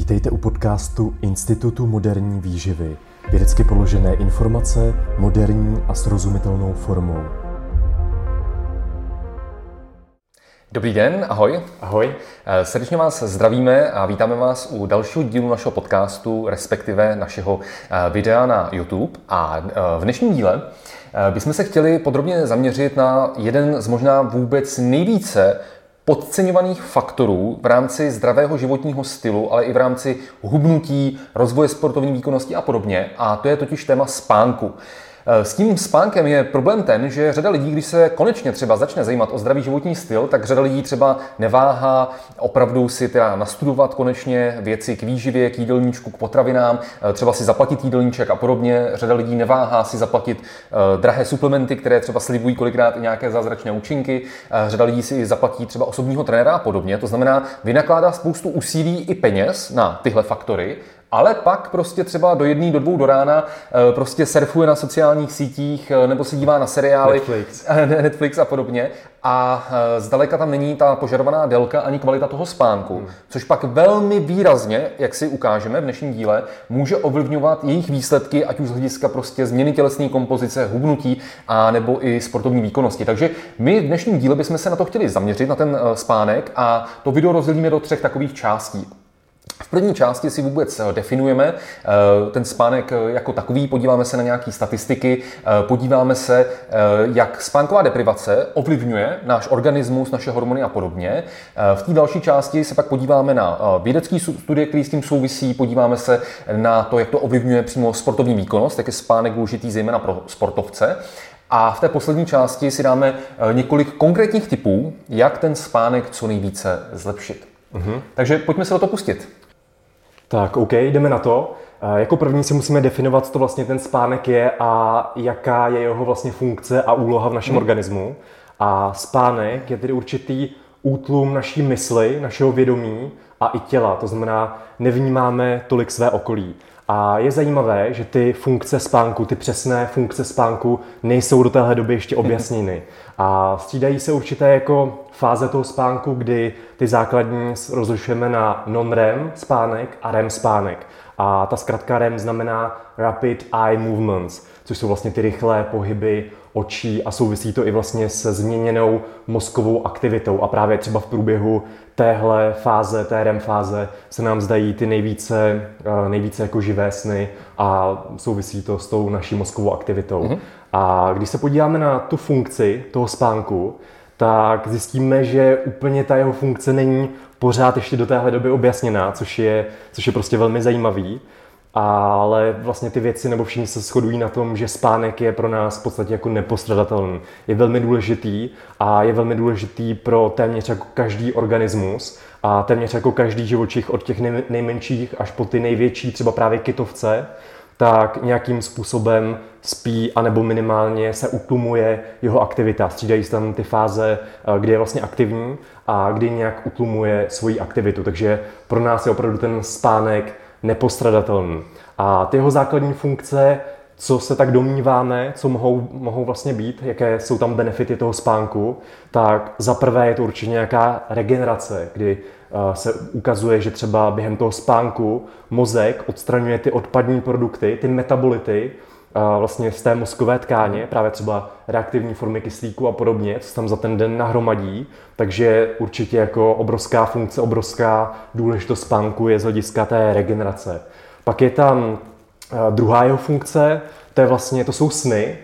Vítejte u podcastu Institutu moderní výživy. Vědecky položené informace moderní a srozumitelnou formou. Dobrý den, ahoj. Ahoj. Eh, srdečně vás zdravíme a vítáme vás u dalšího dílu našeho podcastu, respektive našeho eh, videa na YouTube. A eh, v dnešním díle bychom se chtěli podrobně zaměřit na jeden z možná vůbec nejvíce podceňovaných faktorů v rámci zdravého životního stylu, ale i v rámci hubnutí, rozvoje sportovní výkonnosti a podobně. A to je totiž téma spánku. Eh, s tím spánkem je problém ten, že řada lidí, když se konečně třeba začne zajímat o zdravý životní styl, tak řada lidí třeba neváhá opravdu si teda nastudovat konečně věci k výživě, k jídelníčku, k potravinám, eh, třeba si zaplatit jídelníček a podobně. Řada lidí neváhá si zaplatit uh, drahé suplementy, které třeba slibují kolikrát i nějaké zázračné účinky. Řada lidí si zaplatí třeba osobního trenéra a podobně. To znamená, vynakládá spoustu úsilí i peněz na tyhle faktory, ale pak prostě třeba do jedné, do dvou do rána eh, prostě surfuje na sociálních sítích eh, nebo se dívá na seriály Netflix, Netflix a podobně a eh, zdaleka tam není ta požadovaná délka ani kvalita toho spánku, hmm. což pak velmi výrazně, jak si ukážeme v dnešním díle, může ovlivňovat jejich výsledky, ať už z hlediska prostě změny tělesné kompozice, hubnutí a nebo i sportovní výkonnosti. Takže my v dnešním díle bychom se na to chtěli zaměřit, na ten spánek a to video rozdělíme do třech takových částí. V první části si vůbec eh, definujeme eh, ten spánek eh, jako takový, podíváme se na nějaké statistiky, podíváme se, jak spánková deprivace ovlivňuje náš organismus, naše hormony a podobně. V té další části se pak podíváme na vědecké studie, které s tím souvisí, podíváme se na to, jak to ovlivňuje přímo sportovní výkonnost, jak je spánek důležitý zejména pro sportovce. A v té poslední části si dáme několik konkrétních typů, jak ten spánek co nejvíce zlepšit. Uh-huh. Takže pojďme se do toho pustit. Tak, OK, jdeme na to. Jako první si musíme definovat, co to vlastně ten spánek je a jaká je jeho vlastně funkce a úloha v našem hmm. organismu. A spánek je tedy určitý útlum naší mysli, našeho vědomí a i těla. To znamená, nevnímáme tolik své okolí. A je zajímavé, že ty funkce spánku, ty přesné funkce spánku nejsou do téhle doby ještě objasněny. A střídají se určité jako fáze toho spánku, kdy ty základní rozlišujeme na non-REM spánek a REM spánek. A ta zkratka REM znamená Rapid Eye Movements, což jsou vlastně ty rychlé pohyby očí a souvisí to i vlastně se změněnou mozkovou aktivitou. A právě třeba v průběhu téhle fáze, té REM fáze, se nám zdají ty nejvíce, eh, nejvíce jako živé sny a souvisí to s tou naší mozkovou aktivitou. Mm-hmm. A když se podíváme na tu funkci toho spánku, tak zjistíme, že úplně ta jeho funkce není pořád ještě do téhle doby objasněná, což je, což je prostě velmi zajímavý. Ale vlastně ty věci, nebo všichni se shodují na tom, že spánek je pro nás v podstatě jako nepostradatelný. Je velmi důležitý a je velmi důležitý pro téměř jako každý organismus a téměř jako každý živočich od těch nejmenších až po ty největší, třeba právě kytovce, tak nějakým způsobem spí, anebo minimálně se utlumuje jeho aktivita. Střídají se tam ty fáze, eh, kdy je vlastně aktivní a kdy nějak utlumuje svoji aktivitu. Takže pro nás je opravdu ten spánek nepostradatelný. A ty jeho základní funkce, co se tak domníváme, co mohou, mohou vlastně být, jaké jsou tam benefity toho spánku, tak za prvé je to určitě nějaká regenerace, kdy se ukazuje, že třeba během toho spánku mozek odstraňuje ty odpadní produkty, ty metabolity, eh, vlastně z té mozkové tkáně, právě třeba reaktivní formy kyslíku a podobně, co tam za ten den nahromadí. Takže určitě jako obrovská funkce, obrovská důležitost spánku je z hlediska té regenerace. Pak je tam eh, druhá jeho funkce, to, je vlastně, to jsou sny,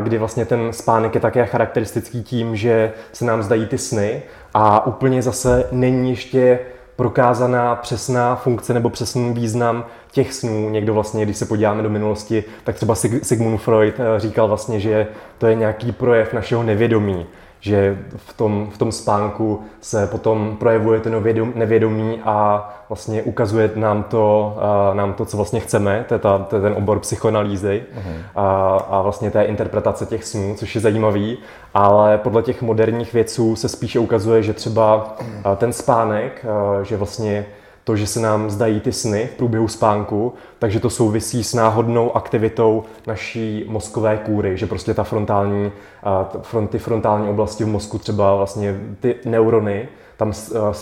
kdy vlastně ten spánek je také charakteristický tím, že se nám zdají ty sny a úplně zase není ještě prokázaná přesná funkce nebo přesný význam těch snů. Někdo vlastně, když se podíváme do minulosti, tak třeba Sigmund Freud eh, říkal vlastně, že to je nějaký projev našeho nevědomí že v tom, v tom spánku se potom projevuje to nevědomí a vlastně ukazuje nám to, uh, nám to co vlastně chceme, to je, ta, to je ten obor psychoanalýzy uh-huh. a, a vlastně té interpretace těch snů, což je zajímavý, ale podle těch moderních vědců se spíše ukazuje, že třeba uh, ten spánek, uh, že vlastně to, že se nám zdají ty sny v průběhu spánku, takže to souvisí s náhodnou aktivitou naší mozkové kůry, že prostě ta frontální, ty frontální oblasti v mozku, třeba vlastně ty neurony, tam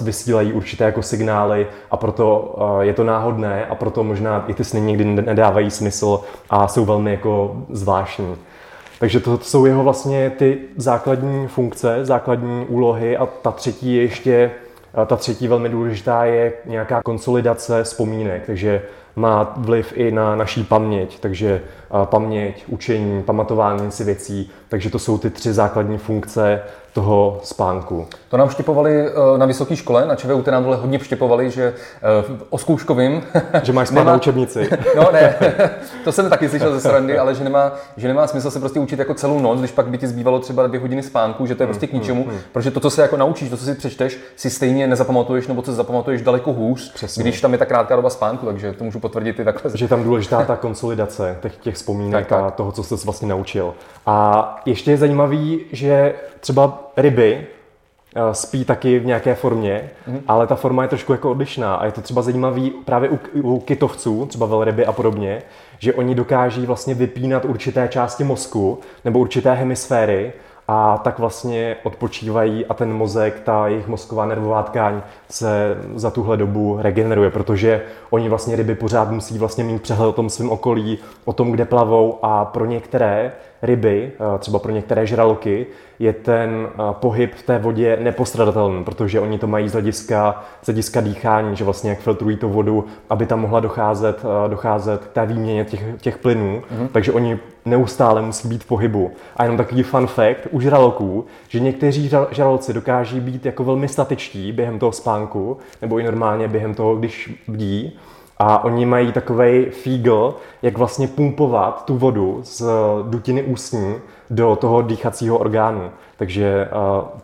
vysílají určité jako signály a proto je to náhodné a proto možná i ty sny někdy nedávají smysl a jsou velmi jako zvláštní. Takže to, to jsou jeho vlastně ty základní funkce, základní úlohy a ta třetí je ještě, ta třetí velmi důležitá je nějaká konsolidace vzpomínek, takže má vliv i na naší paměť, takže paměť, učení, pamatování si věcí, takže to jsou ty tři základní funkce toho spánku. To nám vštěpovali eh, na vysoké škole, na ČVUT nám dole hodně vštěpovali, že eh, o zkouškovým... Že máš spát nemá... na učebnici. No ne, to jsem taky slyšel ze srandy, ale že nemá, že nemá smysl se prostě učit jako celou noc, když pak by ti zbývalo třeba dvě hodiny spánku, že to je prostě k hmm, ničemu, hmm, hmm. protože to, co se jako naučíš, to, co si přečteš, si stejně nezapamatuješ, nebo co si zapamatuješ daleko hůř, Přesně. když tam je ta krátká doba spánku, takže to můžu potvrdit i takhle. Že je tam důležitá ta konsolidace těch, těch vzpomínek tak, tak. a toho, co jsi vlastně naučil. A ještě je zajímavý, že třeba ryby eh, spí taky v nějaké formě, mm. ale ta forma je trošku jako odlišná a je to třeba zajímavý právě u, u kytovců, třeba velryby a podobně, že oni dokáží vlastně vypínat určité části mozku nebo určité hemisféry a tak vlastně odpočívají a ten mozek, ta jejich mozková nervová tkáň se za tuhle dobu regeneruje, protože oni vlastně ryby pořád musí vlastně mít přehled o tom svém okolí, o tom, kde plavou a pro některé ryby, eh, třeba pro některé žraloky, je ten eh, pohyb v té vodě nepostradatelný, protože oni to mají z hlediska, z hlediska dýchání, že vlastně jak filtrují tu vodu, aby tam mohla docházet, eh, docházet k té výměně těch, těch plynů, mm-hmm. takže oni neustále musí být v pohybu. A jenom takový fun fact u žraloků, že někteří žraloci dokáží být jako velmi statičtí během toho spánku, nebo i normálně během toho, když bdí, a oni mají takový fígl, jak vlastně pumpovat tu vodu z dutiny ústní do toho dýchacího orgánu. Takže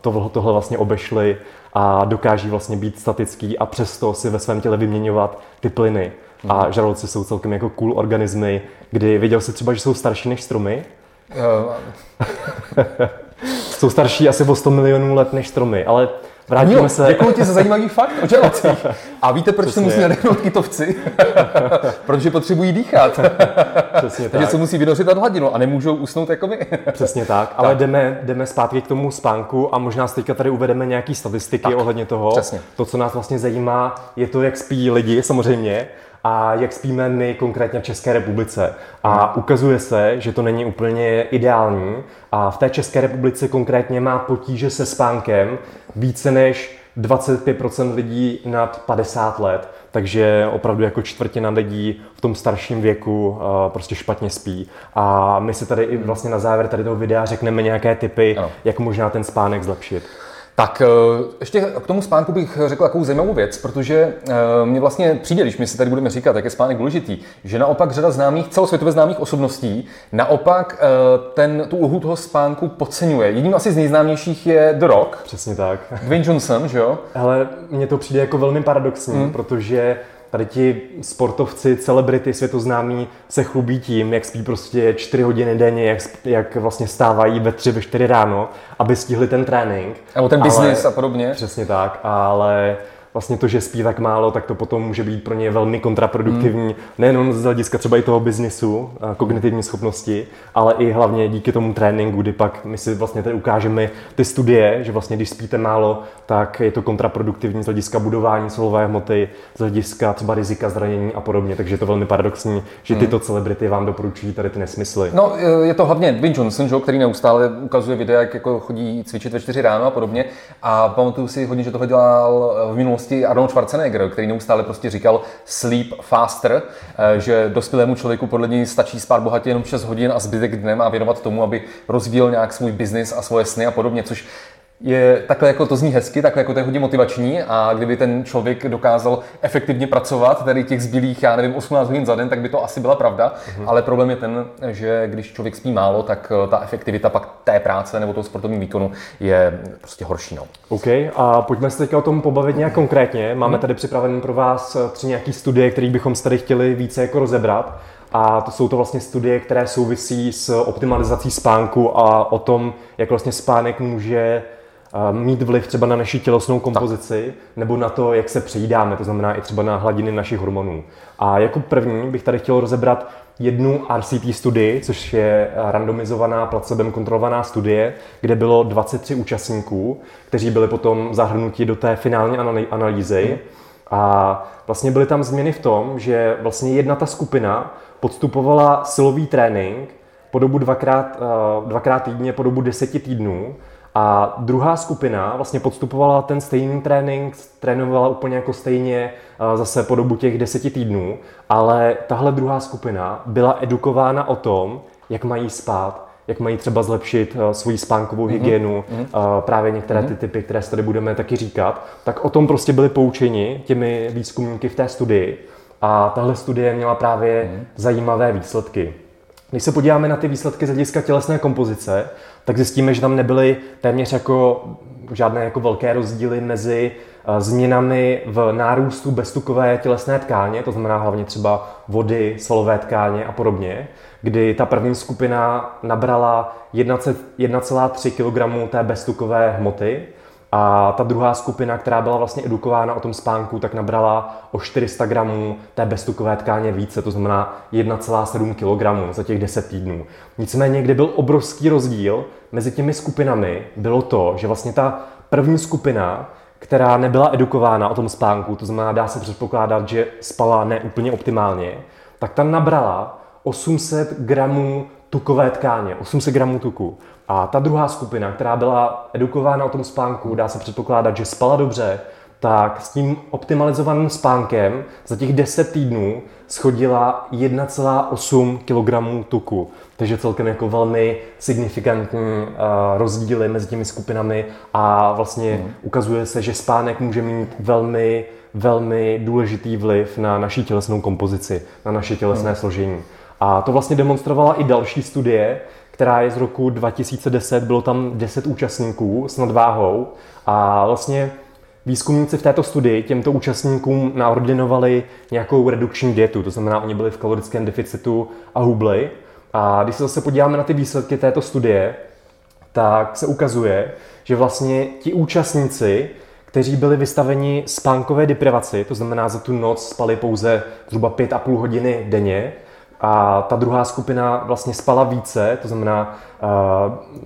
to, tohle vlastně obešli a dokáží vlastně být statický a přesto si ve svém těle vyměňovat ty plyny. A žraloci jsou celkem jako cool organismy, kdy viděl jsi třeba, že jsou starší než stromy? jsou starší asi o 100 milionů let než stromy, ale Vrátíme jo, se. Děkuji ti za zajímavý fakt o želacích. A víte, proč Přesně. se musí nadechnout kytovci? Protože potřebují dýchat. Přesně Takže tak. se musí vynořit nad hladinu a nemůžou usnout jako my. Přesně tak, ale tak. Jdeme, jdeme zpátky k tomu spánku a možná teďka tady uvedeme nějaké statistiky tak. ohledně toho. Přesně. To, co nás vlastně zajímá, je to, jak spí lidi samozřejmě, a jak spíme my konkrétně v České republice. A ukazuje se, že to není úplně ideální a v té České republice konkrétně má potíže se spánkem více než 25% lidí nad 50 let, takže opravdu jako čtvrtina lidí v tom starším věku uh, prostě špatně spí. A my si tady i vlastně na závěr tady toho videa řekneme nějaké typy, no. jak možná ten spánek zlepšit. Tak eh, ještě k tomu spánku bych řekl takovou zajímavou věc, protože eh, mě vlastně přijde, když my si tady budeme říkat, jak je spánek důležitý, že naopak řada známých, celosvětově známých osobností, naopak eh, ten, tu úhu toho spánku podceňuje. Jedním asi z nejznámějších je The Rock. Přesně tak. Dwayne Johnson, že jo? Ale mně to přijde jako velmi paradoxní, hmm. protože tady ti sportovci, celebrity, světoznámí se chlubí tím, jak spí prostě 4 hodiny denně, jak, jak vlastně stávají ve 3, ve 4 ráno, aby stihli ten trénink. Nebo ten biznis a podobně. Přesně tak, ale vlastně to, že spí tak málo, tak to potom může být pro ně velmi kontraproduktivní, hmm. nejenom z hlediska třeba i toho biznisu, kognitivní schopnosti, ale i hlavně díky tomu tréninku, kdy pak my si vlastně tady ukážeme ty studie, že vlastně když spíte málo, tak je to kontraproduktivní z hlediska budování silové hmoty, z hlediska třeba rizika zranění a podobně, takže je to velmi paradoxní, že hmm. tyto celebrity vám doporučují tady ty nesmysly. No, je to hlavně Dwayne Johnson, který neustále ukazuje videa, jak jako chodí cvičit ve 4 ráno a podobně. A pamatuju si hodně, že toho dělal v minulosti minulosti Arnold Schwarzenegger, který neustále prostě říkal sleep faster, eh, že dospělému člověku podle něj stačí spát bohatě jenom 6 hodin a zbytek dne má věnovat tomu, aby rozvíjel nějak svůj biznis a svoje sny a podobně, což je takhle jako to zní hezky, takhle jako to je hodně motivační a kdyby ten člověk dokázal efektivně pracovat, tady těch zbylých, já nevím, 18 hodin za den, tak by to asi byla pravda, mm-hmm. ale problém je ten, že když člověk spí málo, tak eh, ta efektivita pak té práce nebo toho sportovního výkonu je prostě horší. No. OK, a pojďme se teďka o tom pobavit nějak konkrétně. Máme mhm. tady připravené pro vás eh, tři nějaké studie, které bychom tady chtěli více jako rozebrat. A to jsou to vlastně studie, které souvisí s optimalizací spánku a o tom, jak vlastně spánek může mít vliv třeba na naši tělesnou kompozici tak. nebo na to, jak se přejídáme, to znamená i třeba na hladiny našich hormonů. A jako první bych tady chtěl rozebrat jednu RCT studii, což je randomizovaná, placebem kontrolovaná studie, kde bylo 23 účastníků, kteří byli potom zahrnuti do té finální analýzy. Hmm. A vlastně byly tam změny v tom, že vlastně jedna ta skupina podstupovala silový trénink po dobu dvakrát, eh, dvakrát týdně po dobu deseti týdnů a druhá skupina vlastně podstupovala ten stejný trénink, trénovala úplně jako stejně eh, zase po dobu těch deseti týdnů, ale tahle druhá skupina byla edukována o tom, jak mají spát, jak mají třeba zlepšit uh, svoji spánkovou mm-hmm. hygienu, mm-hmm. Právě některé ty typy, které tady budeme taky říkat, tak o tom prostě byli poučeni těmi výzkumníky v té studii. A tahle studie měla právě mm-hmm. zajímavé výsledky. Když se podíváme na ty výsledky z hlediska tělesné kompozice, tak zjistíme, že tam nebyly téměř jako žádné jako velké rozdíly mezi uh, změnami v nárůstu beztukové tělesné tkáně, to znamená hlavně třeba vody, svalové tkáně a podobně, kdy ta první skupina nabrala 1,3 kg té beztukové hmoty a ta druhá skupina, která byla vlastně edukována o tom spánku, tak nabrala o 400 gramů té beztukové tkáně více, to znamená 1,7 kg za těch 10 týdnů. Nicméně, kde byl obrovský rozdíl mezi těmi skupinami, bylo to, že vlastně ta první skupina, která nebyla edukována o tom spánku, to znamená, dá se předpokládat, že spala neúplně optimálně, tak ta nabrala 800 gramů tukové tkáně, 800 gramů tuku. A ta druhá skupina, která byla edukována o tom spánku, dá se předpokládat, že spala dobře, tak s tím optimalizovaným spánkem za těch 10 týdnů schodila 1,8 kg tuku. Takže celkem jako velmi signifikantní uh, rozdíly mezi těmi skupinami a vlastně mm. ukazuje se, že spánek může mít velmi, velmi důležitý vliv na naší tělesnou kompozici, na naše tělesné mm. složení. A to vlastně demonstrovala i další studie, která je z roku 2010, bylo tam 10 účastníků s nadváhou a vlastně Výzkumníci v této studii těmto účastníkům naordinovali nějakou redukční dietu, to znamená, oni byli v kalorickém deficitu a hubli. A když se zase podíváme na ty výsledky této studie, tak se ukazuje, že vlastně ti účastníci, kteří byli vystaveni spánkové deprivaci, to znamená za tu noc spali pouze zhruba 5,5 hodiny denně, a ta druhá skupina vlastně spala více, to znamená,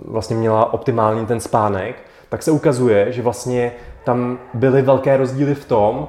vlastně měla optimální ten spánek, tak se ukazuje, že vlastně tam byly velké rozdíly v tom,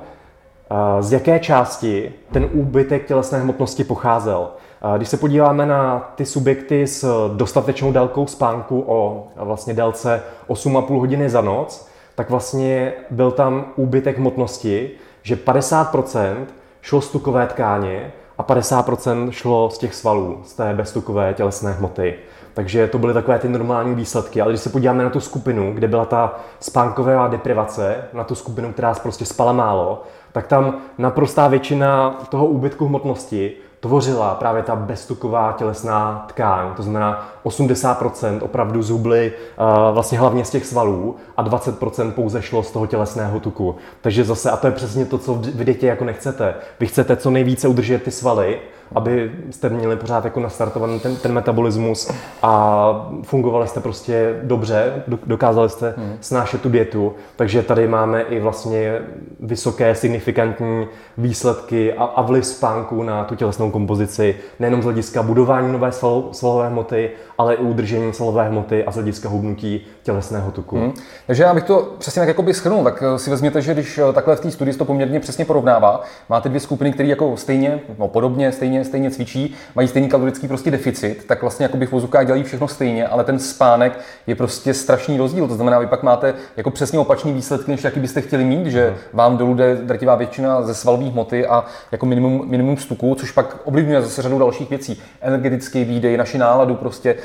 z jaké části ten úbytek tělesné hmotnosti pocházel. Když se podíváme na ty subjekty s dostatečnou délkou spánku o vlastně délce 8,5 hodiny za noc, tak vlastně byl tam úbytek hmotnosti, že 50% šlo z tukové tkáně a 50% šlo z těch svalů, z té beztukové tělesné hmoty. Takže to byly takové ty normální výsledky. Ale když se podíváme na tu skupinu, kde byla ta spánková deprivace, na tu skupinu, která prostě spala málo, tak tam naprostá většina toho úbytku hmotnosti tvořila právě ta beztuková tělesná tkáň. To znamená 80% opravdu zubly uh, vlastně hlavně z těch svalů a 20% pouze šlo z toho tělesného tuku. Takže zase, a to je přesně to, co v děti jako nechcete. Vy chcete co nejvíce udržet ty svaly, aby jste měli pořád jako nastartovaný ten, ten metabolismus a fungovali jste prostě dobře, dokázali jste hmm. snášet tu dietu, takže tady máme i vlastně vysoké, signifikantní výsledky a, a vliv spánku na tu tělesnou kompozici, nejenom z hlediska budování nové svalové hmoty, ale i udržení svalové hmoty a z hlediska hubnutí tělesného tuku. Hmm. Takže já bych to přesně tak jakoby schrnul, tak eh, si vezměte, že když eh, takhle v té studii to poměrně přesně porovnává, máte dvě skupiny, které jako stejně, no podobně, stejně, stejně cvičí, mají stejný kalorický prostě deficit, tak vlastně jako v vozukách dělají všechno stejně, ale ten spánek je prostě strašný rozdíl. To znamená, vy pak máte jako přesně opačný výsledky, než jaký byste chtěli mít, že hmm. vám dolů jde drtivá většina ze svalové hmoty a jako minimum, minimum stuku, což pak ovlivňuje zase řadu dalších věcí. Energetický výdej, naši náladu, prostě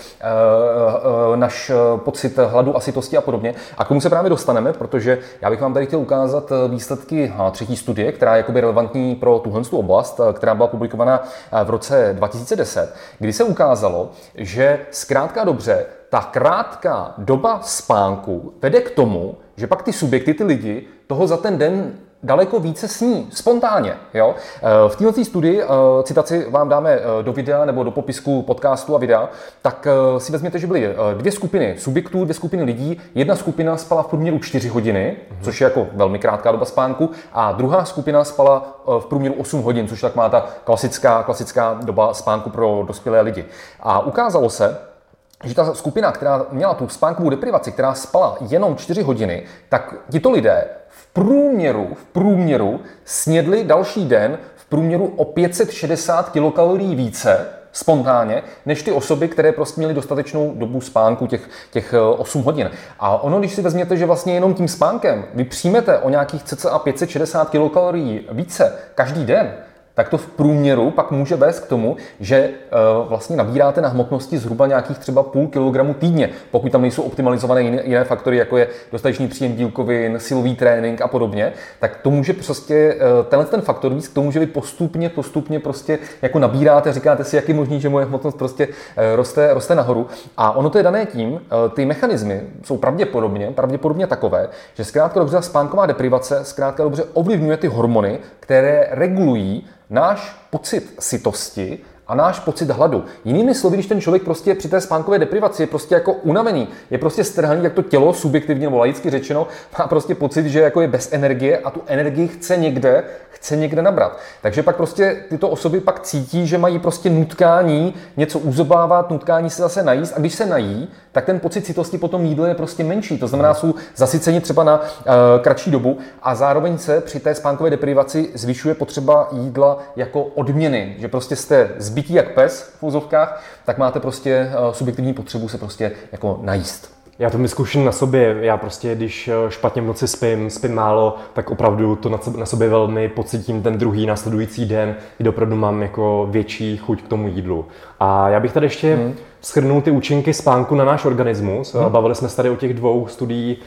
náš pocit hladu a sytosti a podobně. A k tomu se právě dostaneme, protože já bych vám tady chtěl ukázat výsledky třetí studie, která je jakoby relevantní pro tuhle oblast, která byla publikovaná v roce 2010, kdy se ukázalo, že zkrátka dobře ta krátká doba spánku vede k tomu, že pak ty subjekty, ty lidi, toho za ten den daleko více sní, spontánně. Jo? Eh, v této studii, eh, citaci vám dáme eh, do videa nebo do popisku podcastu a videa, tak si vezměte, že byly dvě skupiny subjektů, dvě skupiny lidí. Jedna skupina spala v průměru 4 hodiny, mm-hmm. což je jako velmi krátká doba spánku, a druhá skupina spala v průměru 8 hodin, což tak má ta klasická, klasická doba spánku pro dospělé lidi. A ukázalo se, že ta skupina, která měla tu spánkovou deprivaci, která spala jenom 4 hodiny, tak tito lidé průměru, v průměru snědli další den v průměru o 560 kilokalorií více spontánně, než ty osoby, které prostě měly dostatečnou dobu spánku, těch, těch 8 eh, hodin. A ono, když si vezměte, že vlastně jenom tím spánkem vy přijmete o nějakých cca 560 kilokalorií více každý den, tak to v průměru pak může vést k tomu, že eh, vlastně nabíráte na hmotnosti zhruba nějakých třeba půl kilogramu týdně, pokud tam nejsou optimalizované jiné, faktory, jako je dostatečný příjem bílkovin, silový trénink a podobně, tak to může prostě, eh, tenhle ten faktor víc k tomu, že vy postupně, postupně prostě jako nabíráte, říkáte si, jak je možný, že moje hmotnost prostě eh, roste, roste nahoru. A ono to je dané tím, ty mechanismy jsou pravděpodobně, pravděpodobně takové, že zkrátka dobře spánková deprivace zkrátka dobře ovlivňuje ty hormony, které regulují náš pocit sytosti a náš pocit hladu. Jinými slovy, když ten člověk prostě při té spánkové deprivaci je prostě jako unavený, je prostě strhaný, jak to tělo subjektivně nebo laicky řečeno, má prostě pocit, že jako je bez energie a tu energii chce někde, chce někde nabrat. Takže pak prostě tyto osoby pak cítí, že mají prostě nutkání něco uzobávat, nutkání se zase najíst a když se nají, tak ten pocit citosti po tom jídle je prostě menší. To znamená, jsou zasyceni třeba na uh, kratší dobu a zároveň se při té spánkové deprivaci zvyšuje potřeba jídla jako odměny, že prostě jste zbytí jak pes v úzovkách, tak máte prostě uh, subjektivní potřebu se prostě jako najíst. Já to mi zkouším na sobě. Já prostě, když eh, špatně v noci spím, spím málo, tak opravdu to na sobě velmi pocítím ten druhý následující den, kdy opravdu mám jako větší chuť k tomu jídlu. A já bych tady ještě hmm schrnul ty účinky spánku na náš organismus. Hmm. Bavili jsme se tady o těch dvou studií,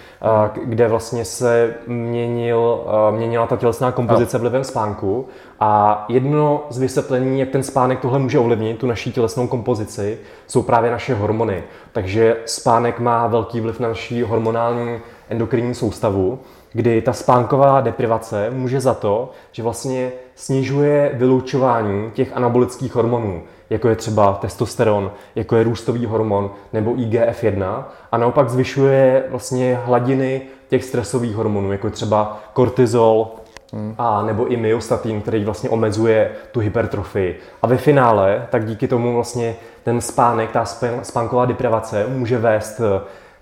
kde vlastně se měnil, měnila ta tělesná kompozice vlivem spánku. A jedno z vysvětlení, jak ten spánek tohle může ovlivnit, tu naší tělesnou kompozici, jsou právě naše hormony. Takže spánek má velký vliv na naší hormonální endokrinní soustavu, kdy ta spánková deprivace může za to, že vlastně snižuje vylučování těch anabolických hormonů jako je třeba testosteron, jako je růstový hormon nebo IGF-1 a naopak zvyšuje vlastně hladiny těch stresových hormonů, jako je třeba kortizol, Hmm. A nebo i myostatin, který vlastně omezuje tu hypertrofii. A ve finále, tak díky tomu vlastně ten spánek, ta spánková deprivace může vést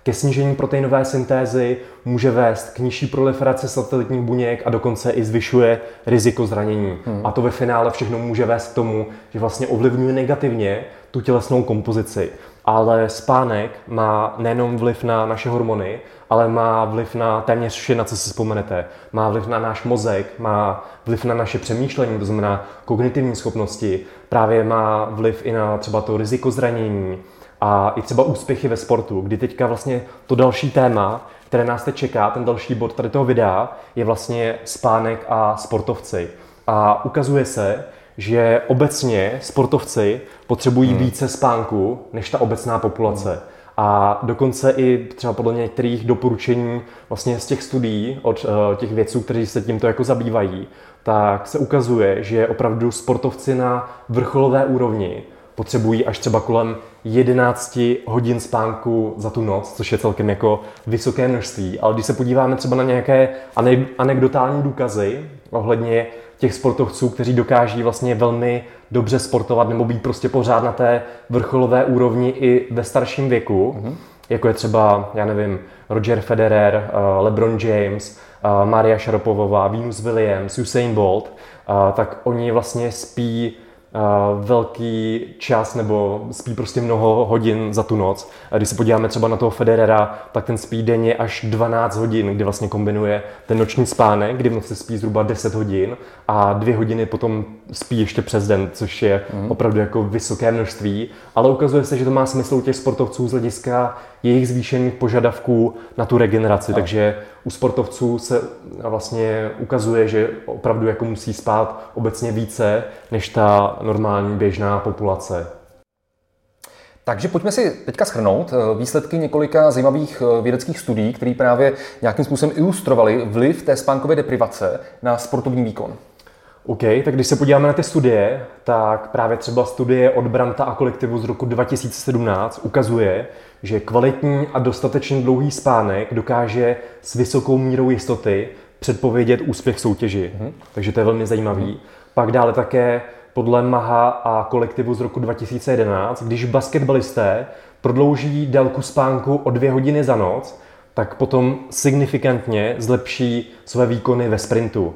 ke snížení proteinové syntézy, může vést k nižší proliferaci satelitních buněk a dokonce i zvyšuje riziko zranění. Hmm. A to ve finále všechno může vést k tomu, že vlastně ovlivňuje negativně tu tělesnou kompozici. Ale spánek má nejenom vliv na naše hormony, ale má vliv na téměř vše, na co si vzpomenete. Má vliv na náš mozek, má vliv na naše přemýšlení, to znamená kognitivní schopnosti, právě má vliv i na třeba to riziko zranění, a i třeba úspěchy ve sportu, kdy teďka vlastně to další téma, které nás teď čeká, ten další bod tady toho videa, je vlastně spánek a sportovci. A ukazuje se, že obecně sportovci potřebují hmm. více spánku než ta obecná populace. Hmm. A dokonce i třeba podle některých doporučení vlastně z těch studií od uh, těch vědců, kteří se tímto jako zabývají, tak se ukazuje, že opravdu sportovci na vrcholové úrovni potřebují až třeba kolem 11 hodin spánku za tu noc, což je celkem jako vysoké množství. Ale když se podíváme třeba na nějaké anekdotální důkazy ohledně těch sportovců, kteří dokáží vlastně velmi dobře sportovat nebo být prostě pořád na té vrcholové úrovni i ve starším věku, mm-hmm. jako je třeba, já nevím, Roger Federer, eh, LeBron James, eh, Maria Šarapovová, Venus Williams, Usain Bolt, eh, tak oni vlastně spí velký čas nebo spí prostě mnoho hodin za tu noc. A když se podíváme třeba na toho Federera, tak ten spí denně až 12 hodin, kdy vlastně kombinuje ten noční spánek, kdy v noci spí zhruba 10 hodin a dvě hodiny potom spí ještě přes den, což je mm. opravdu jako vysoké množství. Ale ukazuje se, že to má smysl u těch sportovců z hlediska jejich zvýšených požadavků na tu regeneraci. No. Takže u sportovců se vlastně ukazuje, že opravdu jako musí spát obecně více než ta normální běžná populace. Takže pojďme si teďka schrnout eh, výsledky několika zajímavých eh, vědeckých studií, které právě nějakým způsobem ilustrovaly vliv té spánkové deprivace na sportovní výkon. OK, tak když se podíváme na ty studie, tak právě třeba studie od Branta a kolektivu z roku 2017 ukazuje, že kvalitní a dostatečně dlouhý spánek dokáže s vysokou mírou jistoty předpovědět úspěch soutěži. Mm-hmm. Takže to je velmi zajímavý. Mm-hmm. Pak dále také podle Maha a kolektivu z roku 2011, když basketbalisté prodlouží délku spánku o dvě hodiny za noc, tak potom signifikantně zlepší své výkony ve sprintu.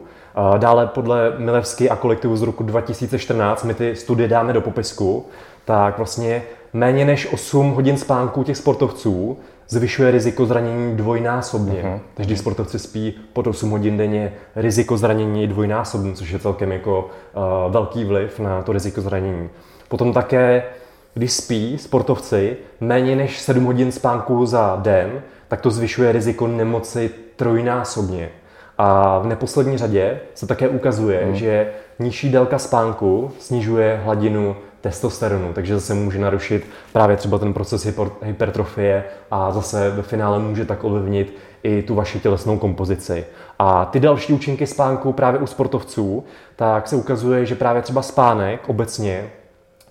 Dále podle Milevsky a kolektivu z roku 2014, my ty studie dáme do popisku, tak vlastně méně než 8 hodin spánku těch sportovců zvyšuje riziko zranění dvojnásobně. Uh-huh. Takže když sportovci spí pod 8 hodin denně, riziko zranění je dvojnásobné, což je celkem jako uh, velký vliv na to riziko zranění. Potom také, když spí sportovci méně než 7 hodin spánku za den, tak to zvyšuje riziko nemoci trojnásobně. A v neposlední řadě se také ukazuje, hmm. že nižší délka spánku snižuje hladinu testosteronu, takže zase může narušit právě třeba ten proces hypertrofie a zase ve finále může tak ovlivnit i tu vaši tělesnou kompozici. A ty další účinky spánku právě u sportovců, tak se ukazuje, že právě třeba spánek obecně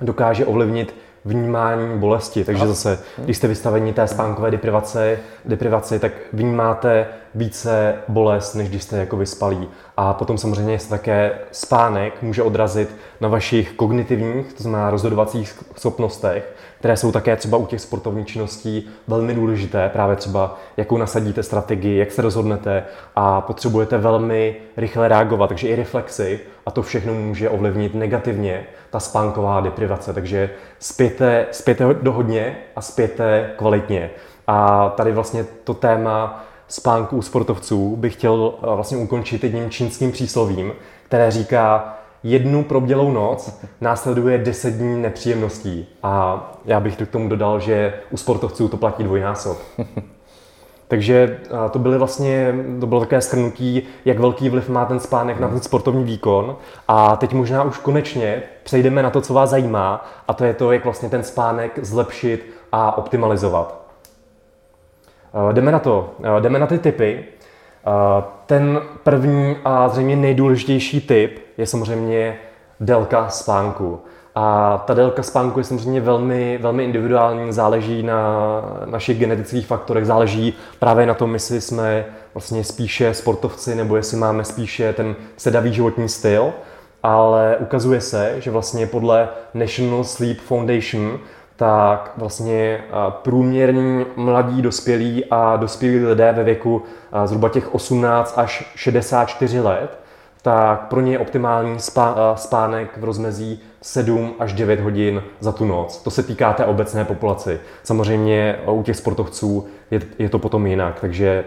dokáže ovlivnit vnímání bolesti. Takže zase, když jste vystaveni té spánkové deprivaci, deprivaci, tak vnímáte více bolest, než když jste jako vyspalí. A potom samozřejmě se také spánek může odrazit na vašich kognitivních, to znamená rozhodovacích schopnostech, které jsou také třeba u těch sportovních činností velmi důležité, právě třeba jakou nasadíte strategii, jak se rozhodnete a potřebujete velmi rychle reagovat, takže i reflexy a to všechno může ovlivnit negativně ta spánková deprivace, takže spěte, spěte do hodně a spěte kvalitně. A tady vlastně to téma spánku u sportovců bych chtěl eh, vlastně ukončit jedním čínským příslovím, které říká, jednu probdělou noc následuje deset dní nepříjemností. A já bych k tomu dodal, že u sportovců to platí dvojnásob. Takže to byly vlastně, to bylo také schrnutí, jak velký vliv má ten spánek na ten sportovní výkon. A teď možná už konečně přejdeme na to, co vás zajímá, a to je to, jak vlastně ten spánek zlepšit a optimalizovat. Jdeme na to, jdeme na ty typy. Ten první a zřejmě nejdůležitější typ je samozřejmě délka spánku. A ta délka spánku je samozřejmě velmi, velmi individuální, záleží na našich genetických faktorech, záleží právě na tom, jestli jsme vlastně spíše sportovci nebo jestli máme spíše ten sedavý životní styl. Ale ukazuje se, že vlastně podle National Sleep Foundation tak vlastně průměrný mladí dospělí a dospělí lidé ve věku zhruba těch 18 až 64 let, tak pro ně je optimální spánek v rozmezí 7 až 9 hodin za tu noc. To se týká té obecné populaci. Samozřejmě u těch sportovců je, je to potom jinak, takže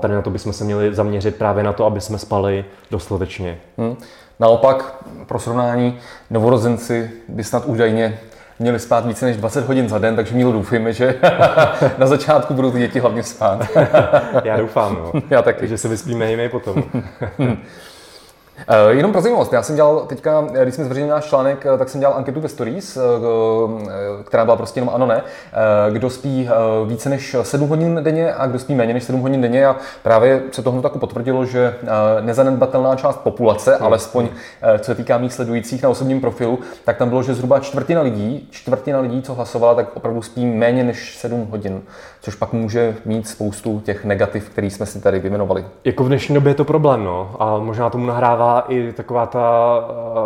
tady na to bychom se měli zaměřit právě na to, aby jsme spali dostatečně. Hmm. Naopak, pro srovnání, novorozenci by snad údajně měli spát více než 20 hodin za den, takže mělo doufujeme, že na začátku budou ty děti hlavně spát. Já doufám, no. Já taky. že se vyspíme i my potom. Uh, jenom pro zajímavost, já jsem dělal teďka, když jsme zveřejnili náš článek, eh, tak jsem dělal anketu ve Stories, která byla prostě jenom ano, ne. Kdo spí více než 7 hodin denně a kdo spí méně než 7 hodin denně a právě se to tak potvrdilo, že nezanedbatelná část populace, hmm. alespoň co se týká mých sledujících na osobním profilu, tak tam bylo, že zhruba čtvrtina lidí, čtvrtina lidí, co hlasovala, tak opravdu spí méně než 7 hodin, což pak může mít spoustu těch negativ, který jsme si tady vyjmenovali. Jako v dnešní době je to problém, no, a možná tomu nahrává i taková ta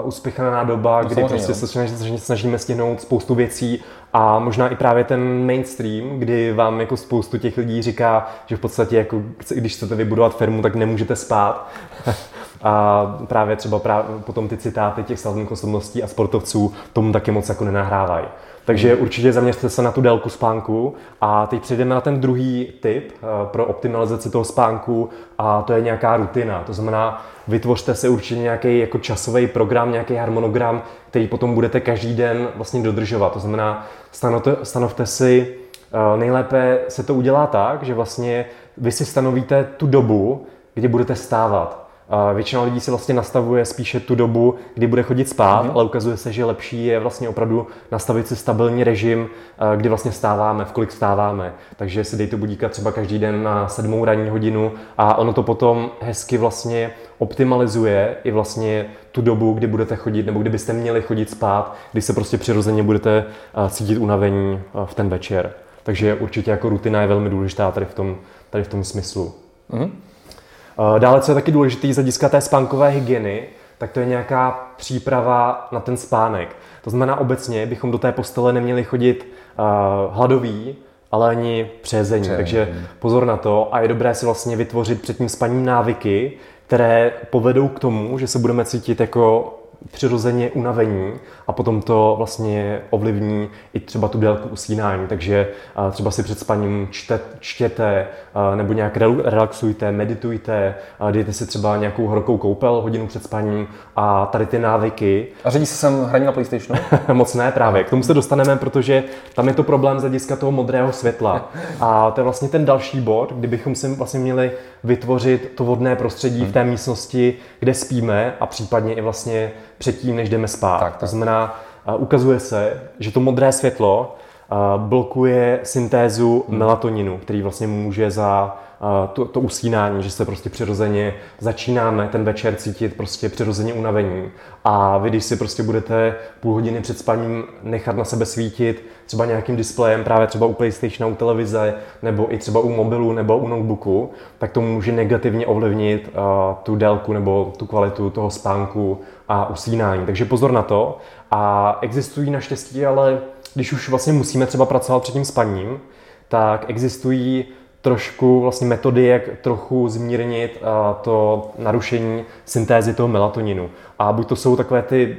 uh, uspěchaná doba, no, kdy prostě no. se snažíme, snažíme stihnout spoustu věcí a možná i právě ten mainstream, kdy vám jako spoustu těch lidí říká, že v podstatě jako, když chcete vybudovat firmu, tak nemůžete spát. a právě třeba právě potom ty citáty těch slavných osobností a sportovců tomu taky moc jako nenahrávají. Takže určitě zaměřte se na tu délku spánku a teď přejdeme na ten druhý tip eh, pro optimalizaci toho spánku a to je nějaká rutina. To znamená, vytvořte si určitě nějaký jako časový program, nějaký harmonogram, který potom budete každý den vlastně dodržovat. To znamená, stanovte, stanovte si, eh, nejlépe se to udělá tak, že vlastně vy si stanovíte tu dobu, kdy budete stávat. Většina lidí si vlastně nastavuje spíše tu dobu, kdy bude chodit spát, mm-hmm. ale ukazuje se, že lepší je vlastně opravdu nastavit si stabilní režim, kdy vlastně vstáváme, v kolik vstáváme. Takže si dejte budíka třeba každý den na sedmou ranní hodinu a ono to potom hezky vlastně optimalizuje i vlastně tu dobu, kdy budete chodit, nebo kdybyste měli chodit spát, kdy se prostě přirozeně budete cítit unavení v ten večer. Takže určitě jako rutina je velmi důležitá tady v tom, tady v tom smyslu. Mm-hmm. Dále, co je taky důležité z hlediska té spánkové hygieny, tak to je nějaká příprava na ten spánek. To znamená, obecně bychom do té postele neměli chodit uh, hladový, ale ani přezení. Takže pozor na to a je dobré si vlastně vytvořit před tím spaním návyky, které povedou k tomu, že se budeme cítit jako přirozeně unavení a potom to vlastně ovlivní i třeba tu délku usínání. Takže třeba si před spaním čte, čtěte nebo nějak relaxujte, meditujte, dejte si třeba nějakou horkou koupel hodinu před spaním a tady ty návyky. A řadí se sem hraní na PlayStationu? Moc ne právě. K tomu se dostaneme, protože tam je to problém z hlediska toho modrého světla. A to je vlastně ten další bod, kdybychom si vlastně měli vytvořit to vodné prostředí v té místnosti, kde spíme a případně i vlastně předtím, než jdeme spát. Tak, tak. To znamená, ukazuje se, že to modré světlo blokuje syntézu hmm. melatoninu, který vlastně může za to, to usínání, že se prostě přirozeně začínáme ten večer cítit prostě přirozeně unavení. A vy, když si prostě budete půl hodiny před spaním nechat na sebe svítit třeba nějakým displejem, právě třeba u PlayStationu, u televize, nebo i třeba u mobilu nebo u notebooku, tak to může negativně ovlivnit uh, tu délku nebo tu kvalitu toho spánku a usínání. Takže pozor na to. A existují naštěstí, ale když už vlastně musíme třeba pracovat před tím spaním, tak existují trošku vlastně metody, jak trochu zmírnit uh, to narušení syntézy toho melatoninu. A buď to jsou takové ty,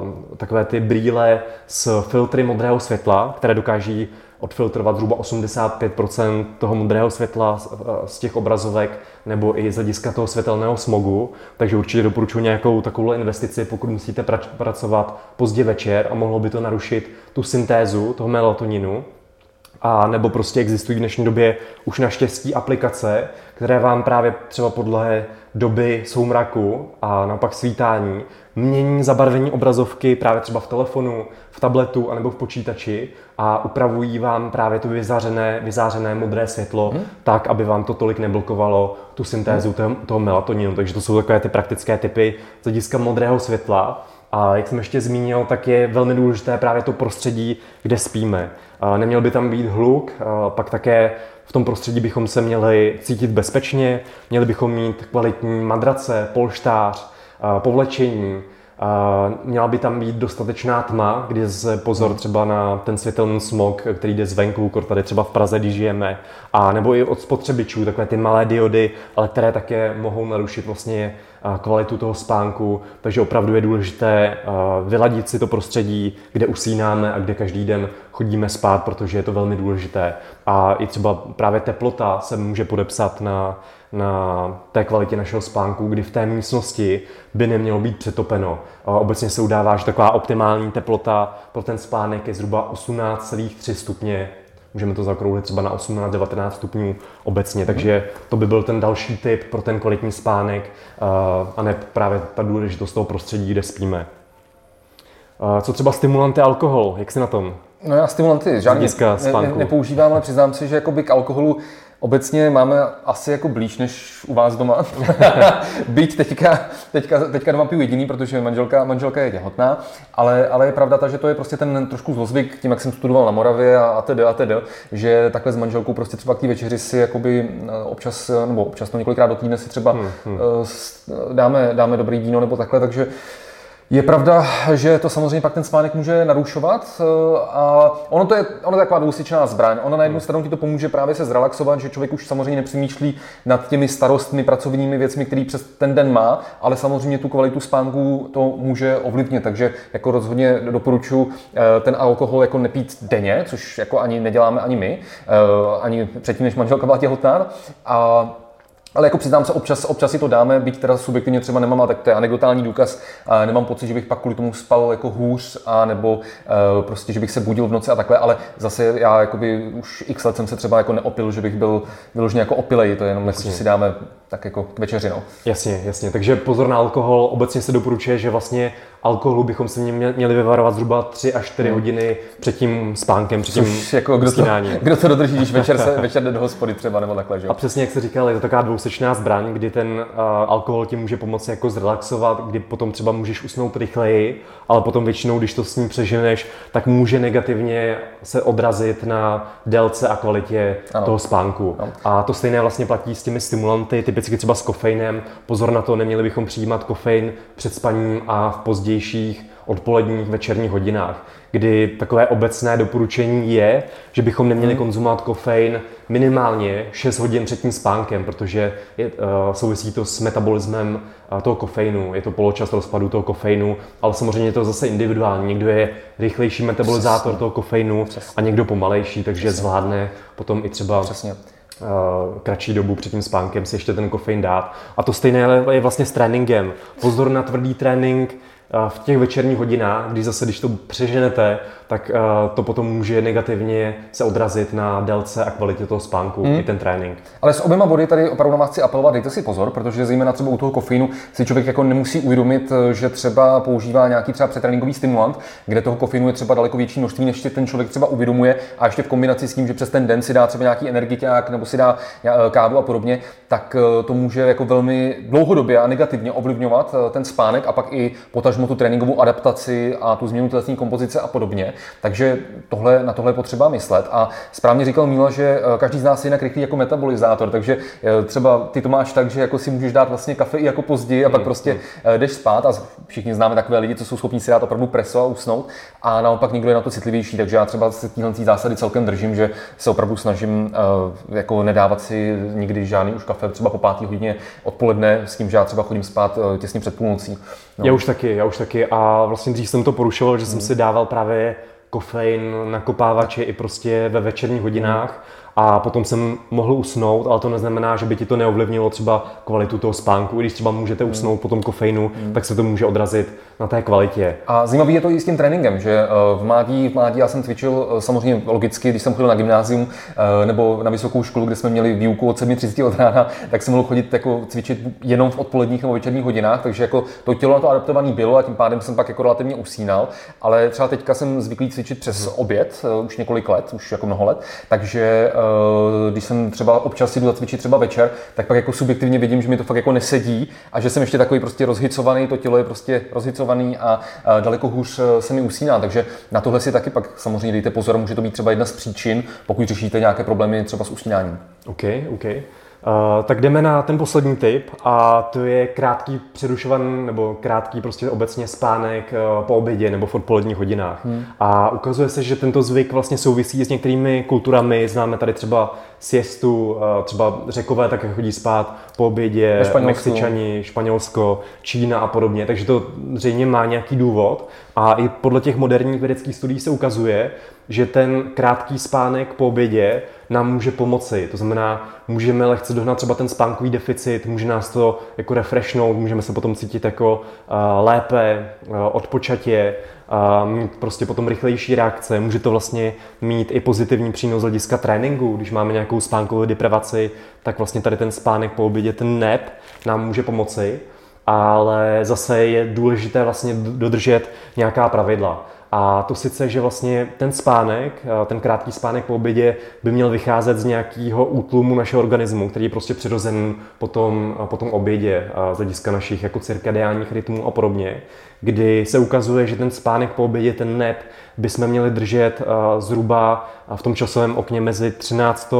uh, takové ty brýle s filtry modrého světla, které dokáží odfiltrovat zhruba 85% toho modrého světla z těch obrazovek nebo i z hlediska toho světelného smogu. Takže určitě doporučuji nějakou takovou investici, pokud musíte pracovat pozdě večer a mohlo by to narušit tu syntézu toho melatoninu a nebo prostě existují v dnešní době už naštěstí aplikace, které vám právě třeba podle doby soumraku a naopak svítání mění zabarvení obrazovky právě třeba v telefonu, v tabletu anebo v počítači a upravují vám právě to vyzářené, vyzářené modré světlo hmm. tak, aby vám to tolik neblokovalo tu syntézu hmm. toho, melatoninu. Takže to jsou takové ty praktické typy z hlediska modrého světla. A jak jsem ještě zmínil, tak je velmi důležité právě to prostředí, kde spíme. Neměl by tam být hluk, pak také v tom prostředí bychom se měli cítit bezpečně, měli bychom mít kvalitní madrace, polštář, povlečení, měla by tam být dostatečná tma, kdy se pozor třeba na ten světelný smog, který jde zvenku, tady třeba v Praze, když žijeme, a nebo i od spotřebičů, takové ty malé diody, ale které také mohou narušit vlastně kvalitu toho spánku, takže opravdu je důležité vyladit si to prostředí, kde usínáme a kde každý den chodíme spát, protože je to velmi důležité. A i třeba právě teplota se může podepsat na, na té kvalitě našeho spánku, kdy v té místnosti by nemělo být přetopeno. Obecně se udává, že taková optimální teplota pro ten spánek je zhruba 18,3 stupně Můžeme to zakrouhlit třeba na 18-19 stupňů obecně, takže to by byl ten další tip pro ten kvalitní spánek a ne právě ta důležitost toho prostředí, kde spíme. Co třeba stimulanty alkohol, jak jsi na tom? No já stimulanty žádný ne, ne, nepoužívám, ale přiznám si, že jakoby k alkoholu Obecně máme asi jako blíž než u vás doma. Byť teďka, teďka, teďka doma piju jediný, protože manželka, manželka je těhotná, ale, ale je pravda ta, že to je prostě ten trošku zlozvyk, tím, jak jsem studoval na Moravě a, a tedy a tedy, že takhle s manželkou prostě třeba k té večeři si jakoby eh, občas, nebo občas to několikrát do týdne si třeba hmm, hmm. Eh, dáme, dáme dobrý víno nebo takhle, takže je pravda, že to samozřejmě pak ten spánek může narušovat eh, a ono to je, ono je taková dvousičná zbraň. Ono na jednu stranu ti to pomůže právě se zrelaxovat, že člověk už samozřejmě nepřemýšlí nad těmi starostmi, pracovními věcmi, které přes ten den má, ale samozřejmě tu kvalitu spánku to může ovlivnit. Takže jako rozhodně doporučuji eh, ten alkohol jako nepít denně, což jako ani neděláme ani my, eh, ani předtím, než manželka byla těhotná. A ale jako přiznám se, občas, občas si to dáme, byť teda subjektivně třeba nemám, ale tak to je anekdotální důkaz. A nemám pocit, že bych pak kvůli tomu spal jako hůř, a nebo uh, prostě, že bych se budil v noci a takhle, ale zase já jakoby už x let jsem se třeba jako neopil, že bych byl vyloženě jako opilej, to je jenom jako, že si dáme tak jako k večeři. No. Jasně, jasně. Takže pozor na alkohol. Obecně se doporučuje, že vlastně alkoholu bychom se měli vyvarovat zhruba 3 až 4 hmm. hodiny před tím spánkem, před tím Což, jako kdo, to, kdo to dodrží, když večer, se, večer jde do hospody třeba nebo takhle, že? A přesně jak se říkal, je to taková dvousečná zbraň, kdy ten uh, alkohol ti může pomoci jako zrelaxovat, kdy potom třeba můžeš usnout rychleji, ale potom většinou, když to s ním přeženeš, tak může negativně se odrazit na délce a kvalitě ano. toho spánku. Ano. A to stejné vlastně platí s těmi stimulanty, typicky třeba s kofeinem. Pozor na to, neměli bychom přijímat kofein před spaním a v pozdějších odpoledních, večerních hodinách, kdy takové obecné doporučení je, že bychom neměli hmm. konzumovat kofein minimálně 6 hodin před tím spánkem, protože je, uh, souvisí to s metabolismem uh, toho kofeinu, je to poločas rozpadu toho kofeinu, ale samozřejmě je to zase individuální. Někdo je rychlejší metabolizátor Přesně. toho kofeinu Přesně. a někdo pomalejší, takže Přesně. zvládne potom i třeba Přesně kratší dobu před tím spánkem si ještě ten kofein dát. A to stejné je vlastně s tréninkem. Pozor na tvrdý trénink, v těch večerních hodinách, když zase, když to přeženete, tak uh, to potom může negativně se odrazit na délce a kvalitě toho spánku hmm. i ten trénink. Ale s oběma body tady opravdu na vás chci apelovat, dejte si pozor, protože zejména třeba u toho kofeinu si člověk jako nemusí uvědomit, že třeba používá nějaký třeba přetréninkový stimulant, kde toho kofeinu je třeba daleko větší množství, než si ten člověk třeba uvědomuje a ještě v kombinaci s tím, že přes ten den si dá třeba nějaký energiťák nebo si dá eh, kávu a podobně, tak eh, to může jako velmi dlouhodobě a negativně ovlivňovat ten spánek a pak i potažmo tu tréninkovou adaptaci a tu změnu tělesní kompozice a podobně. Takže tohle, na tohle je potřeba myslet. A správně říkal Míla, že eh, každý z nás je jinak rychlý jako metabolizátor, takže eh, třeba ty to máš tak, že jako si můžeš dát vlastně kafe i jako později a pak mm, prostě. Eh, jdeš spát a všichni známe takové lidi, co jsou schopni si dát opravdu preso a usnout a naopak někdo je na to citlivější, takže já třeba se téhle zásady celkem držím, že se opravdu snažím jako nedávat si nikdy žádný už kafe třeba po pátý hodině odpoledne s tím, že já třeba chodím spát těsně před půlnocí. No. Já už taky, já už taky a vlastně dřív jsem to porušoval, že jsem hmm. si dával právě kofein na kopávači i prostě ve večerních hodinách. Hmm a potom jsem mohl usnout, ale to neznamená, že by ti to neovlivnilo třeba kvalitu toho spánku. I když třeba můžete hmm. usnout po tom kofeinu, mm. tak se to může odrazit na té kvalitě. A zajímavý je to i s tím tréninkem, že eh, v mládí, v mládí já jsem cvičil eh, samozřejmě logicky, když jsem chodil na gymnázium eh, nebo na vysokou školu, kde jsme měli výuku od 7.30 od rána, tak jsem mohl chodit jako cvičit jenom v odpoledních nebo večerních hodinách, takže jako to tělo na to adaptované bylo a tím pádem jsem pak jako relativně usínal. Ale třeba teďka jsem zvyklý cvičit přes hmm. oběd už několik let, už jako mnoho let, takže když jsem třeba občas jdu zacvičit třeba večer, tak pak jako subjektivně vidím, že mi to fakt jako nesedí a že jsem ještě takový prostě rozhicovaný, to tělo je prostě rozhicovaný a, daleko hůř eh, se mi usíná. Takže na tohle si taky pak samozřejmě dejte pozor, může to být třeba jedna z příčin, pokud řešíte nějaké problémy třeba s usínáním. OK, OK. Uh, tak jdeme na ten poslední tip a to je krátký přerušovaný nebo krátký prostě obecně spánek uh, po obědě nebo v odpoledních hodinách. Hmm. A ukazuje se, že tento zvyk vlastně souvisí s některými kulturami. Známe tady třeba siestu, uh, třeba řekové také chodí spát po obědě, Mexičani, Španělsko, Čína a podobně. Takže to zřejmě má nějaký důvod. A i podle těch moderních vědeckých studií se ukazuje, že ten krátký spánek po obědě nám může pomoci. To znamená, můžeme lehce dohnat třeba ten spánkový deficit, může nás to jako refreshnout, můžeme se potom cítit jako uh, lépe, uh, odpočatě, uh, mít prostě potom rychlejší reakce. Může to vlastně mít i pozitivní přínos z hlediska tréninku. Když máme nějakou spánkovou deprivaci, tak vlastně tady ten spánek po obědě, ten nap, nám může pomoci ale zase je důležité vlastně dodržet nějaká pravidla. A to sice, že vlastně ten spánek, ten krátký spánek po obědě by měl vycházet z nějakého útlumu našeho organismu, který je prostě přirozený po tom, po tom obědě z hlediska našich jako cirkadiálních rytmů a podobně, kdy se ukazuje, že ten spánek po obědě, ten nep, bychom měli držet zhruba v tom časovém okně mezi 13.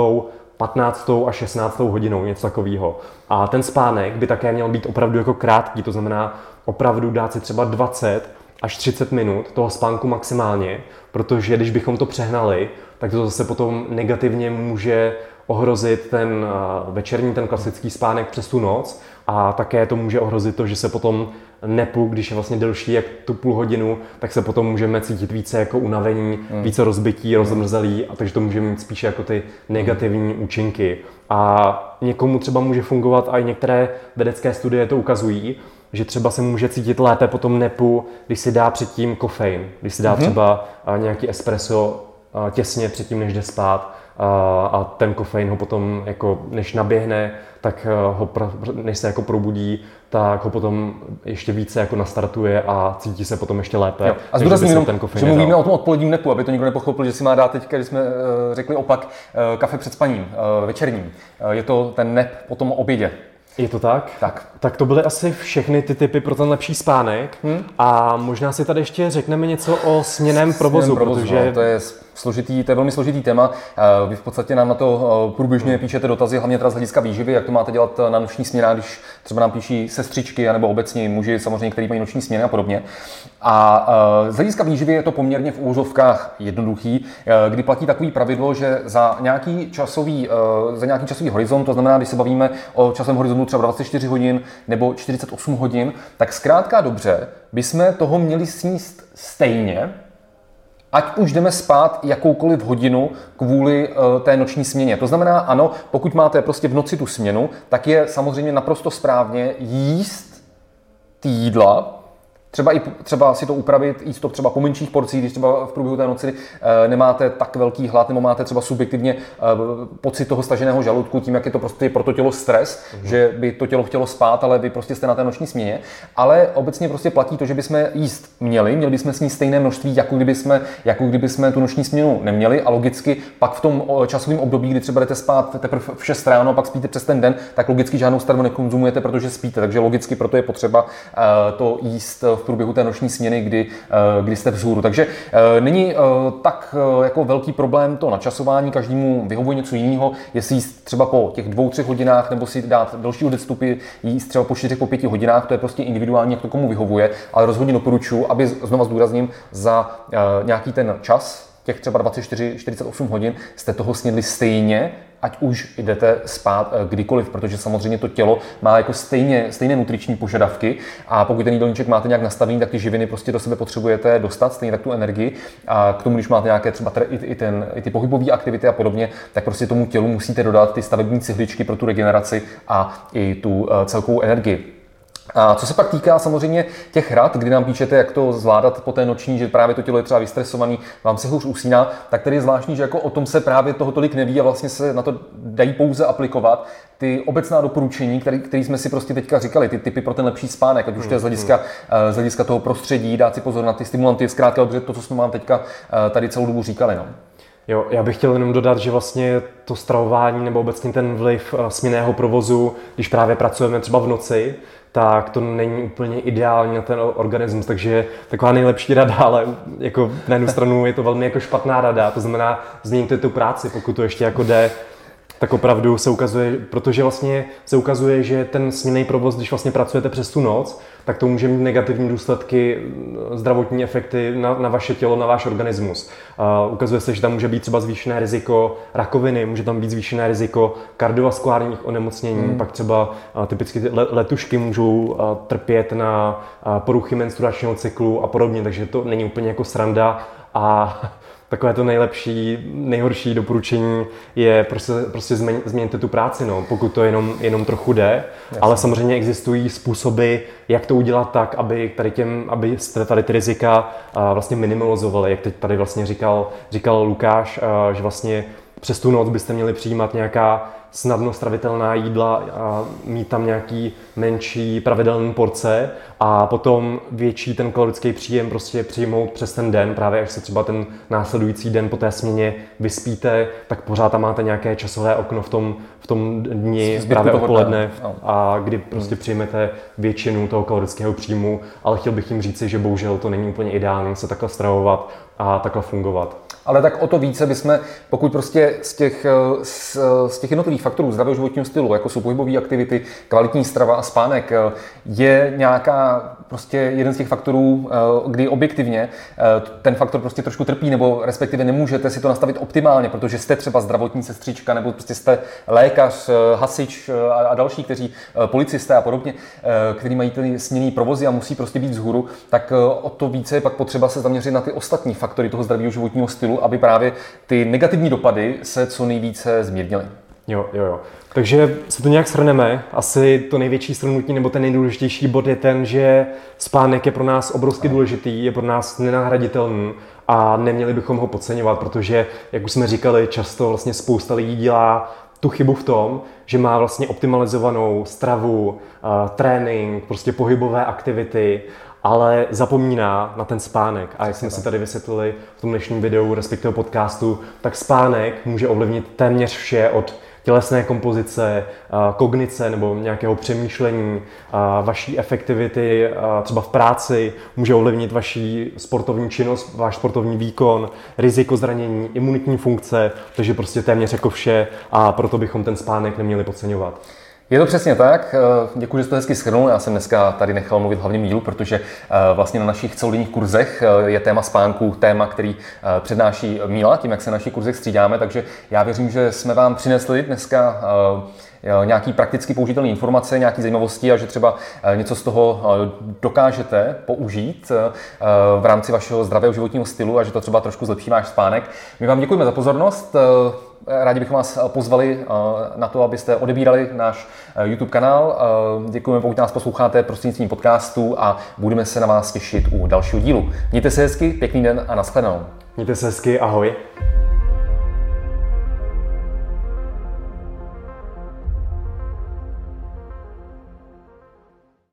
15. a 16. hodinou, něco takového. A ten spánek by také měl být opravdu jako krátký, to znamená opravdu dát si třeba 20 až 30 minut toho spánku maximálně, protože když bychom to přehnali, tak to zase potom negativně může ohrozit ten večerní, ten klasický spánek přes tu noc a také to může ohrozit to, že se potom nepu, když je vlastně delší jak tu půl hodinu, tak se potom můžeme cítit více jako unavení, mm. více rozbití, mm. rozmrzelí a takže to může mít spíše jako ty negativní účinky. A někomu třeba může fungovat, a i některé vědecké studie to ukazují, že třeba se může cítit lépe po tom nepu, když si dá předtím kofein, když si dá mm-hmm. třeba nějaký espresso těsně předtím, než jde spát, a, a ten kofein ho potom, jako než naběhne, tak eh, ho, než se jako probudí, tak ho potom ještě více jako nastartuje a cítí se potom ještě lépe. Jo. A zdůrazním jenom, ten že mluvíme o tom odpoledním nepu, aby to nikdo nepochopil, že si má dát teď, když jsme uh, řekli opak, uh, kafe před spaním, večerním. Je to ten nep po tom obědě. Je to tak? Tak. Tak to byly asi všechny ty typy pro ten lepší spánek. Hmm. A možná si tady ještě řekneme něco o směném provozu, provozu protože... No, to je složitý, to je velmi složitý téma. Vy v podstatě nám na to průběžně hmm. píšete dotazy, hlavně teda z hlediska výživy, jak to máte dělat na noční směnách, když třeba nám píší sestřičky, nebo obecně muži, samozřejmě, kteří mají noční směny a podobně. A z hlediska výživy je to poměrně v úvozovkách jednoduchý, kdy platí takový pravidlo, že za nějaký časový, za nějaký časový horizont, to znamená, když se bavíme o časovém horizontu třeba 24 hodin nebo 48 hodin, tak zkrátka dobře bychom toho měli sníst stejně, ať už jdeme spát jakoukoliv hodinu kvůli uh, té noční směně. To znamená, ano, pokud máte prostě v noci tu směnu, tak je samozřejmě naprosto správně jíst ty jídla, Třeba, i, třeba si to upravit, jíst to třeba po menších porcích, když třeba v průběhu té noci e, nemáte tak velký hlad, nebo máte třeba subjektivně e, pocit toho staženého žaludku, tím, jak je to prostě pro to tělo stres, mm-hmm. že by to tělo chtělo spát, ale vy prostě jste na té noční směně. Ale obecně prostě platí to, že bychom jíst měli, měli bychom sníst stejné množství, jako kdyby jsme, jako kdyby jsme tu noční směnu neměli. A logicky pak v tom časovém období, kdy třeba jdete spát teprve v 6 ráno, pak spíte přes ten den, tak logicky žádnou stravu nekonzumujete, protože spíte. Takže logicky proto je potřeba e, to jíst v průběhu té noční směny, kdy, eh, kdy jste vzhůru. Takže eh, není eh, tak jako velký problém to načasování, každému vyhovuje něco jiného, jestli jíst třeba po těch dvou, třech hodinách, nebo si dát další odstupy, jíst třeba po čtyřech, po pěti hodinách, to je prostě individuální, jak to komu vyhovuje, ale rozhodně doporučuji, aby znova zdůrazním za nějaký ten čas, těch třeba 24-48 hodin, jste toho snědli stejně, ať už jdete spát eh, kdykoliv, protože samozřejmě to tělo má jako stejně, stejné nutriční požadavky a pokud ten jídelníček máte nějak nastavený, tak ty živiny prostě do sebe potřebujete dostat, stejně tak tu energii a k tomu, když máte nějaké třeba i, i, ten, i ty pohybové aktivity a podobně, tak prostě tomu tělu musíte dodat ty stavební cihličky pro tu regeneraci a i tu eh, celkovou energii. A co se pak týká samozřejmě těch rad, kdy nám píšete, jak to zvládat po té noční, že právě to tělo je třeba vystresovaný, vám se hůř usíná, tak tady je zvláštní, že jako o tom se právě toho tolik neví a vlastně se na to dají pouze aplikovat ty obecná doporučení, který, který jsme si prostě teďka říkali, ty typy pro ten lepší spánek, ať už to je z hlediska, hmm. eh, z hlediska toho prostředí, dát si pozor na ty stimulanty, zkrátka dobře to, co jsme vám teďka eh, tady celou dobu říkali. No. Jo, já bych chtěl jenom dodat, že vlastně to stravování nebo obecně ten vliv eh, směného provozu, když právě pracujeme třeba v noci, tak to není úplně ideální na ten organismus, takže taková nejlepší rada, ale jako na jednu stranu je to velmi jako špatná rada, to znamená změňte tu práci, pokud to ještě jako jde, tak opravdu se ukazuje, protože vlastně se ukazuje, že ten směný provoz, když vlastně pracujete přes tu noc, tak to může mít negativní důsledky, zdravotní efekty na, na vaše tělo, na váš organismus. Uh, ukazuje se, že tam může být třeba zvýšené riziko rakoviny, může tam být zvýšené riziko kardiovaskulárních onemocnění, hmm. pak třeba uh, typicky letušky můžou uh, trpět na uh, poruchy menstruačního cyklu a podobně, takže to není úplně jako sranda a takové to nejlepší, nejhorší doporučení je prostě, prostě změň, změňte tu práci, no, pokud to jenom, jenom trochu jde. Jasně. Ale samozřejmě existují způsoby, jak to udělat tak, aby tady těm, abyste tady ty rizika vlastně minimalizovali, jak teď tady vlastně říkal, říkal Lukáš, že vlastně přes tu noc byste měli přijímat nějaká snadno stravitelná jídla a mít tam nějaký menší pravidelný porce a potom větší ten kalorický příjem prostě přijmout přes ten den, právě až se třeba ten následující den po té směně vyspíte, tak pořád tam máte nějaké časové okno v tom, v tom dni, Zbytku právě odpoledne no. a kdy prostě hmm. přijmete většinu toho kalorického příjmu, ale chtěl bych jim říci, že bohužel to není úplně ideální se takhle stravovat a takhle fungovat ale tak o to více bychom, pokud prostě z těch, eh, z, z těch jednotlivých faktorů zdravého životního stylu, jako jsou pohybové aktivity, kvalitní strava a spánek, eh, je nějaká prostě jeden z těch faktorů, eh, kdy objektivně ten faktor prostě trošku trpí, nebo respektive nemůžete si to nastavit optimálně, protože jste třeba zdravotní sestřička, nebo prostě jste lékař, hasič a další, kteří policisté a podobně, kteří mají ty směný provozy a musí prostě být vzhůru, tak o to více je pak potřeba se zaměřit na ty ostatní faktory toho zdravého životního stylu, aby právě ty negativní dopady se co nejvíce zmírnily. Jo, jo, jo. Takže se to nějak shrneme. Asi to největší shrnutí nebo ten nejdůležitější bod je ten, že spánek je pro nás obrovsky důležitý, je pro nás nenahraditelný a neměli bychom ho podceňovat, protože, jak už jsme říkali, často vlastně spousta lidí dělá tu chybu v tom, že má vlastně optimalizovanou stravu, uh, trénink, prostě pohybové aktivity, ale zapomíná na ten spánek. A jak jsme si tady vysvětlili v tom dnešním videu, respektive podcastu, tak spánek může ovlivnit téměř vše od tělesné kompozice, kognice nebo nějakého přemýšlení, vaší efektivity třeba v práci, může ovlivnit vaší sportovní činnost, váš sportovní výkon, riziko zranění, imunitní funkce, takže prostě téměř jako vše a proto bychom ten spánek neměli podceňovat. Je to přesně tak. Eh, Děkuji, že jste to hezky schrnul. Já jsem dneska tady nechal mluvit hlavně mílu, protože eh, vlastně na našich celodenních kurzech eh, je téma spánku téma, který přednáší Míla, tím, jak se na našich kurzech střídáme. Takže já věřím, že jsme vám přinesli dneska nějaký prakticky použitelné informace, nějaké zajímavosti a že třeba něco z toho dokážete použít v rámci vašeho zdravého životního stylu a že to třeba trošku zlepší váš spánek. My vám děkujeme za pozornost. Rádi bychom vás pozvali na to, abyste odebírali náš YouTube kanál. Děkujeme, pokud nás posloucháte prostřednictvím podcastu a budeme se na vás těšit u dalšího dílu. Mějte se hezky, pěkný den a nashledanou. Mějte se hezky, ahoj.